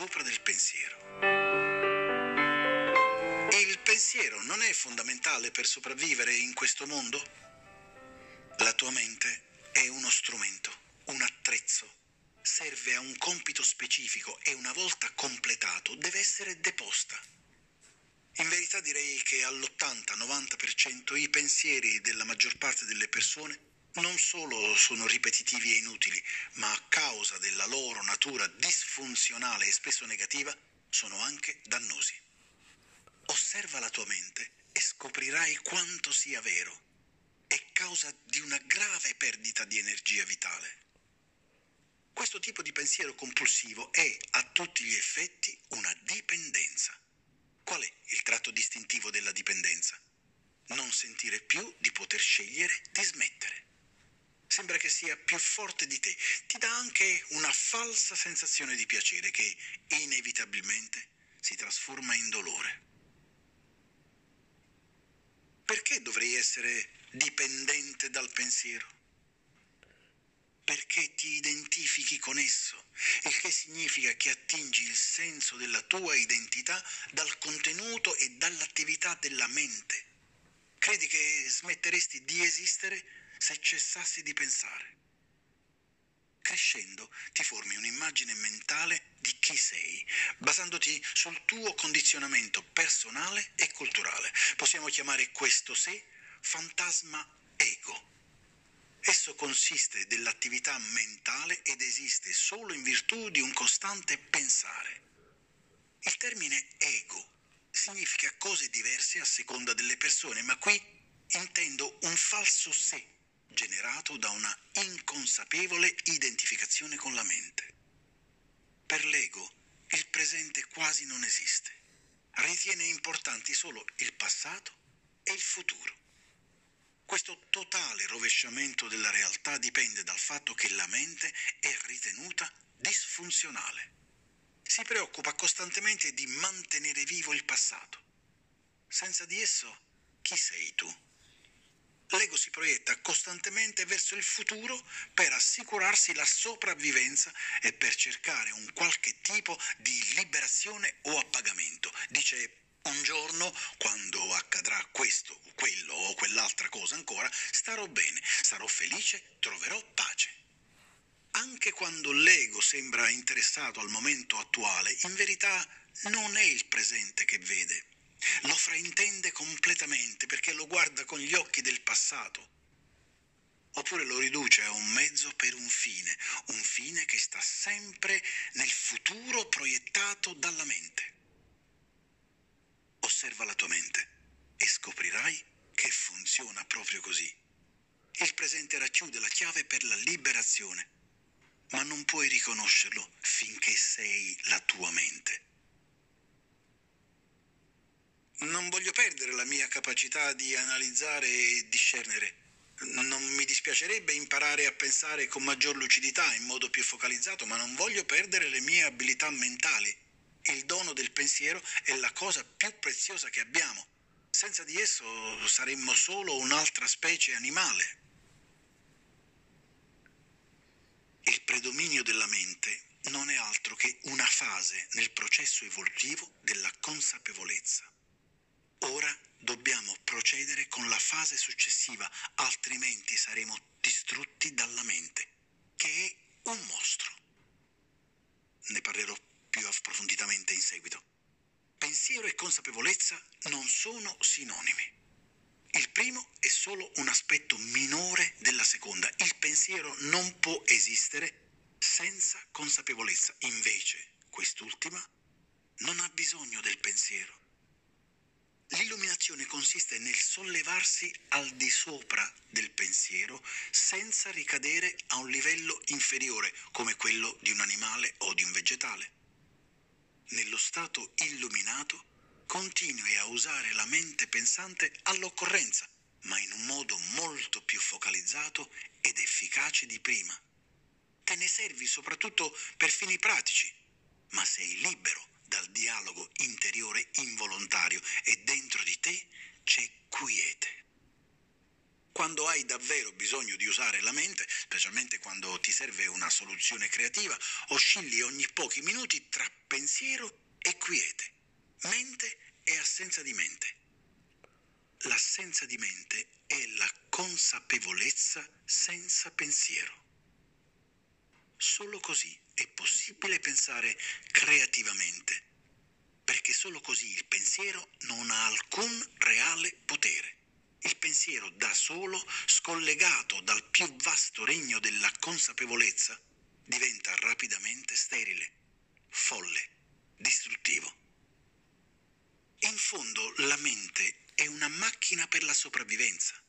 sopra del pensiero. Il pensiero non è fondamentale per sopravvivere in questo mondo? La tua mente è uno strumento, un attrezzo. Serve a un compito specifico e una volta completato deve essere deposta. In verità direi che all'80-90% i pensieri della maggior parte delle persone non solo sono ripetitivi e inutili, ma a causa della loro natura disfunzionale e spesso negativa, sono anche dannosi. Osserva la tua mente e scoprirai quanto sia vero. È causa di una grave perdita di energia vitale. Questo tipo di pensiero compulsivo è a tutti gli effetti una dipendenza. Qual è il tratto distintivo della dipendenza? Non sentire più di poter scegliere di smettere sembra che sia più forte di te, ti dà anche una falsa sensazione di piacere che inevitabilmente si trasforma in dolore. Perché dovrei essere dipendente dal pensiero? Perché ti identifichi con esso, il che significa che attingi il senso della tua identità dal contenuto e dall'attività della mente. Credi che smetteresti di esistere se cessassi di pensare. Crescendo ti formi un'immagine mentale di chi sei, basandoti sul tuo condizionamento personale e culturale. Possiamo chiamare questo sé fantasma ego. Esso consiste dell'attività mentale ed esiste solo in virtù di un costante pensare. Il termine ego significa cose diverse a seconda delle persone, ma qui intendo un falso sé generato da una inconsapevole identificazione con la mente. Per l'ego il presente quasi non esiste. Ritiene importanti solo il passato e il futuro. Questo totale rovesciamento della realtà dipende dal fatto che la mente è ritenuta disfunzionale. Si preoccupa costantemente di mantenere vivo il passato. Senza di esso, chi sei tu? Si proietta costantemente verso il futuro per assicurarsi la sopravvivenza e per cercare un qualche tipo di liberazione o appagamento. Dice un giorno, quando accadrà questo, quello o quell'altra cosa ancora, starò bene, sarò felice, troverò pace. Anche quando l'ego sembra interessato al momento attuale, in verità non è il presente che vede, lo fraintende completamente perché lo guarda con gli occhi del passato. Oppure lo riduce a un mezzo per un fine, un fine che sta sempre nel futuro proiettato dalla mente. Osserva la tua mente e scoprirai che funziona proprio così. Il presente racchiude la chiave per la liberazione, ma non puoi riconoscerlo finché sei la tua mente. Non voglio perdere la mia capacità di analizzare e discernere. Non mi dispiacerebbe imparare a pensare con maggior lucidità, in modo più focalizzato, ma non voglio perdere le mie abilità mentali. Il dono del pensiero è la cosa più preziosa che abbiamo. Senza di esso saremmo solo un'altra specie animale. Il predominio della mente non è altro che una fase nel processo evolutivo della consapevolezza. Ora dobbiamo procedere con la fase successiva, altrimenti saremo distrutti dalla mente, che è un mostro. Ne parlerò più approfonditamente in seguito. Pensiero e consapevolezza non sono sinonimi. Il primo è solo un aspetto minore della seconda. Il pensiero non può esistere senza consapevolezza. Invece, quest'ultima non ha bisogno del pensiero L'illuminazione consiste nel sollevarsi al di sopra del pensiero senza ricadere a un livello inferiore come quello di un animale o di un vegetale. Nello stato illuminato continui a usare la mente pensante all'occorrenza, ma in un modo molto più focalizzato ed efficace di prima. Te ne servi soprattutto per fini pratici, ma sei libero dal dialogo interiore involontario e dentro di te c'è quiete. Quando hai davvero bisogno di usare la mente, specialmente quando ti serve una soluzione creativa, oscilli ogni pochi minuti tra pensiero e quiete, mente e assenza di mente. L'assenza di mente è la consapevolezza senza pensiero. Solo così è possibile pensare creativamente, perché solo così il pensiero non ha alcun reale potere. Il pensiero da solo, scollegato dal più vasto regno della consapevolezza, diventa rapidamente sterile, folle, distruttivo. In fondo la mente è una macchina per la sopravvivenza.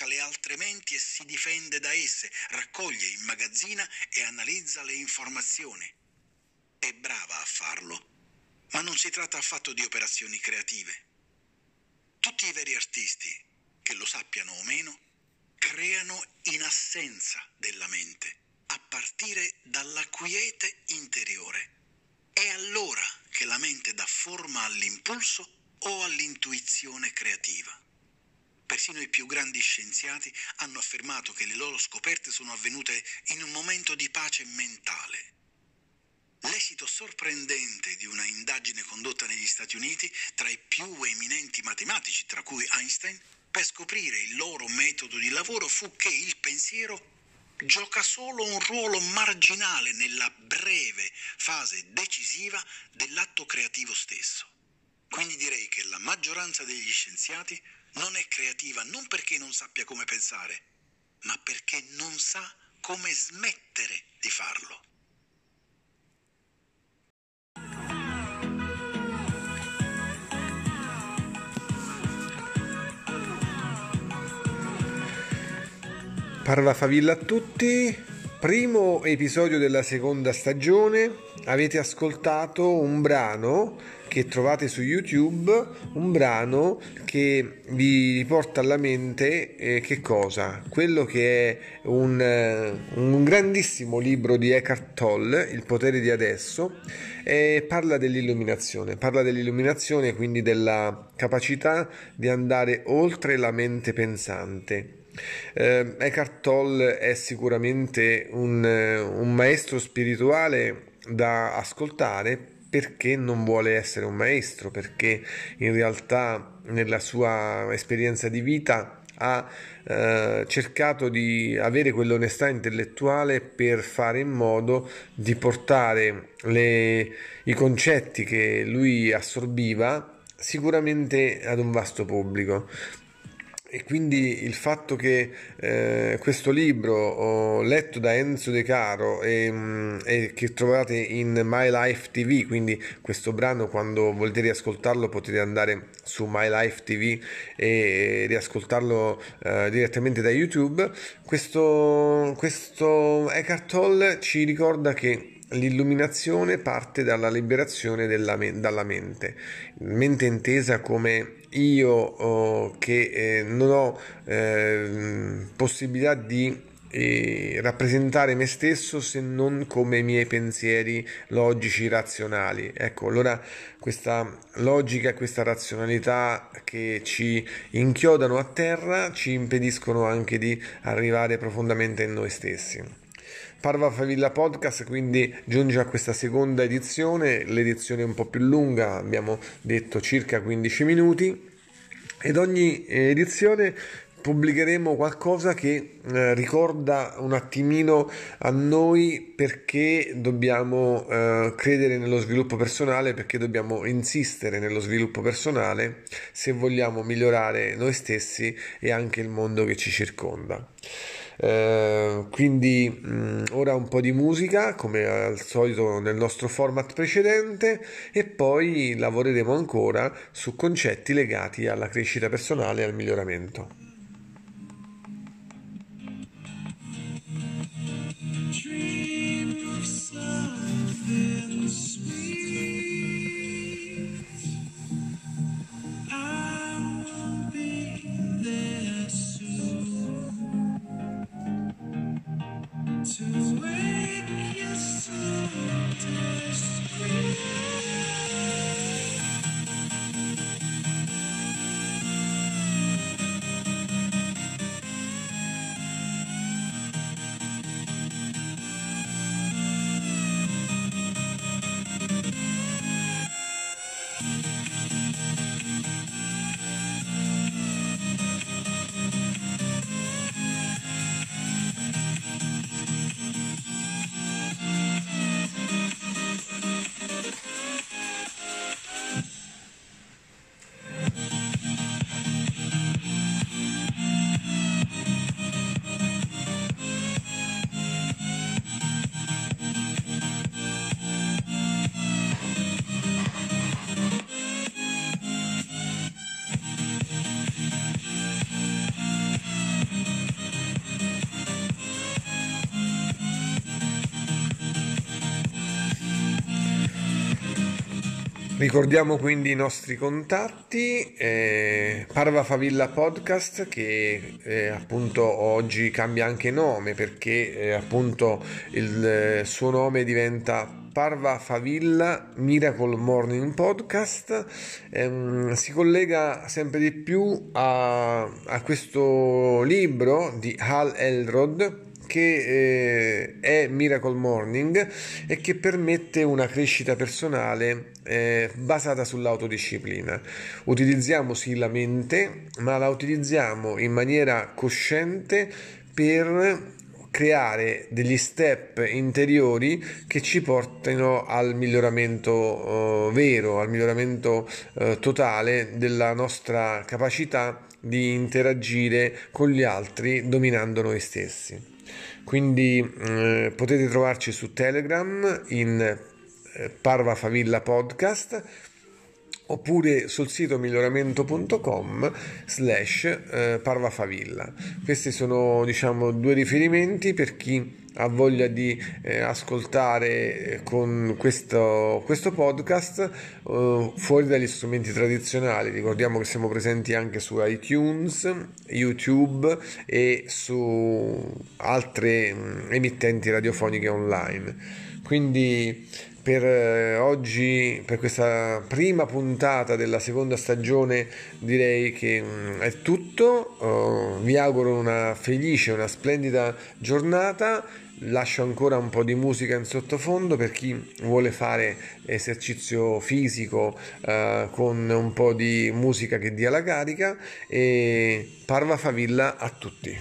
Attacca le altre menti e si difende da esse, raccoglie, immagazzina e analizza le informazioni. È brava a farlo, ma non si tratta affatto di operazioni creative. Tutti i veri artisti, che lo sappiano o meno, creano in assenza della mente, a partire dalla quiete interiore. È allora che la mente dà forma all'impulso o all'intuizione creativa. Persino i più grandi scienziati hanno affermato che le loro scoperte sono avvenute in un momento di pace mentale. L'esito sorprendente di una indagine condotta negli Stati Uniti tra i più eminenti matematici, tra cui Einstein, per scoprire il loro metodo di lavoro fu che il pensiero gioca solo un ruolo marginale nella breve fase decisiva dell'atto creativo stesso. Quindi direi che la maggioranza degli scienziati non è creativa non perché non sappia come pensare, ma perché non sa come smettere di farlo. Parla Favilla a tutti, primo episodio della seconda stagione, avete ascoltato un brano che trovate su YouTube, un brano che vi riporta alla mente eh, che cosa? Quello che è un, eh, un, grandissimo libro di Eckhart Tolle, Il potere di adesso, e parla dell'illuminazione, parla dell'illuminazione quindi della capacità di andare oltre la mente pensante. Eh, Eckhart Tolle è sicuramente un, un maestro spirituale da ascoltare perché non vuole essere un maestro, perché in realtà nella sua esperienza di vita ha eh, cercato di avere quell'onestà intellettuale per fare in modo di portare le, i concetti che lui assorbiva sicuramente ad un vasto pubblico. E quindi il fatto che eh, questo libro letto da Enzo De Caro e, mm, e, che trovate in My Life TV, quindi questo brano quando volete riascoltarlo potete andare su My Life TV e riascoltarlo eh, direttamente da YouTube, questo, questo Eckhart Tolle ci ricorda che l'illuminazione parte dalla liberazione della, dalla mente, mente intesa come io oh, che eh, non ho eh, possibilità di eh, rappresentare me stesso se non come i miei pensieri logici, razionali. Ecco, allora questa logica, questa razionalità che ci inchiodano a terra ci impediscono anche di arrivare profondamente in noi stessi. Parva Favilla Podcast quindi giunge a questa seconda edizione, l'edizione è un po' più lunga, abbiamo detto circa 15 minuti ed ogni edizione pubblicheremo qualcosa che eh, ricorda un attimino a noi perché dobbiamo eh, credere nello sviluppo personale, perché dobbiamo insistere nello sviluppo personale se vogliamo migliorare noi stessi e anche il mondo che ci circonda. Eh, quindi mh, mm, ora un po' di musica come al solito nel nostro format precedente e poi lavoreremo ancora su concetti legati alla crescita personale e al miglioramento. Ricordiamo quindi i nostri contatti, eh, Parva Favilla Podcast che eh, appunto oggi cambia anche nome perché eh, appunto il eh, suo nome diventa Parva Favilla Miracle Morning Podcast. Ehm, si collega sempre di più a, a questo libro di Hal Elrod che eh, è Miracle Morning e che permette una crescita personale eh, basata sull'autodisciplina. Utilizziamo sì la mente, ma la utilizziamo in maniera cosciente per creare degli step interiori che ci portino al miglioramento uh, vero, al miglioramento uh, totale della nostra capacità di interagire con gli altri dominando noi stessi. Quindi uh, potete trovarci su Telegram in Parva Favilla Podcast oppure sul sito miglioramento.com slash eh, parvafavilla. Questi sono diciamo due riferimenti per chi ha voglia di eh, ascoltare eh, con questo, questo podcast uh, fuori dagli strumenti tradizionali. Ricordiamo che siamo presenti anche su iTunes, YouTube e su altre mh, emittenti radiofoniche online. Quindi per eh, oggi, per questa prima puntata della seconda stagione, direi che mm, è tutto. Uh, vi auguro una felice, una splendida giornata. Lascio ancora un po' di musica in sottofondo per chi vuole fare esercizio fisico uh, con un po' di musica che dia la carica e parva favilla a tutti.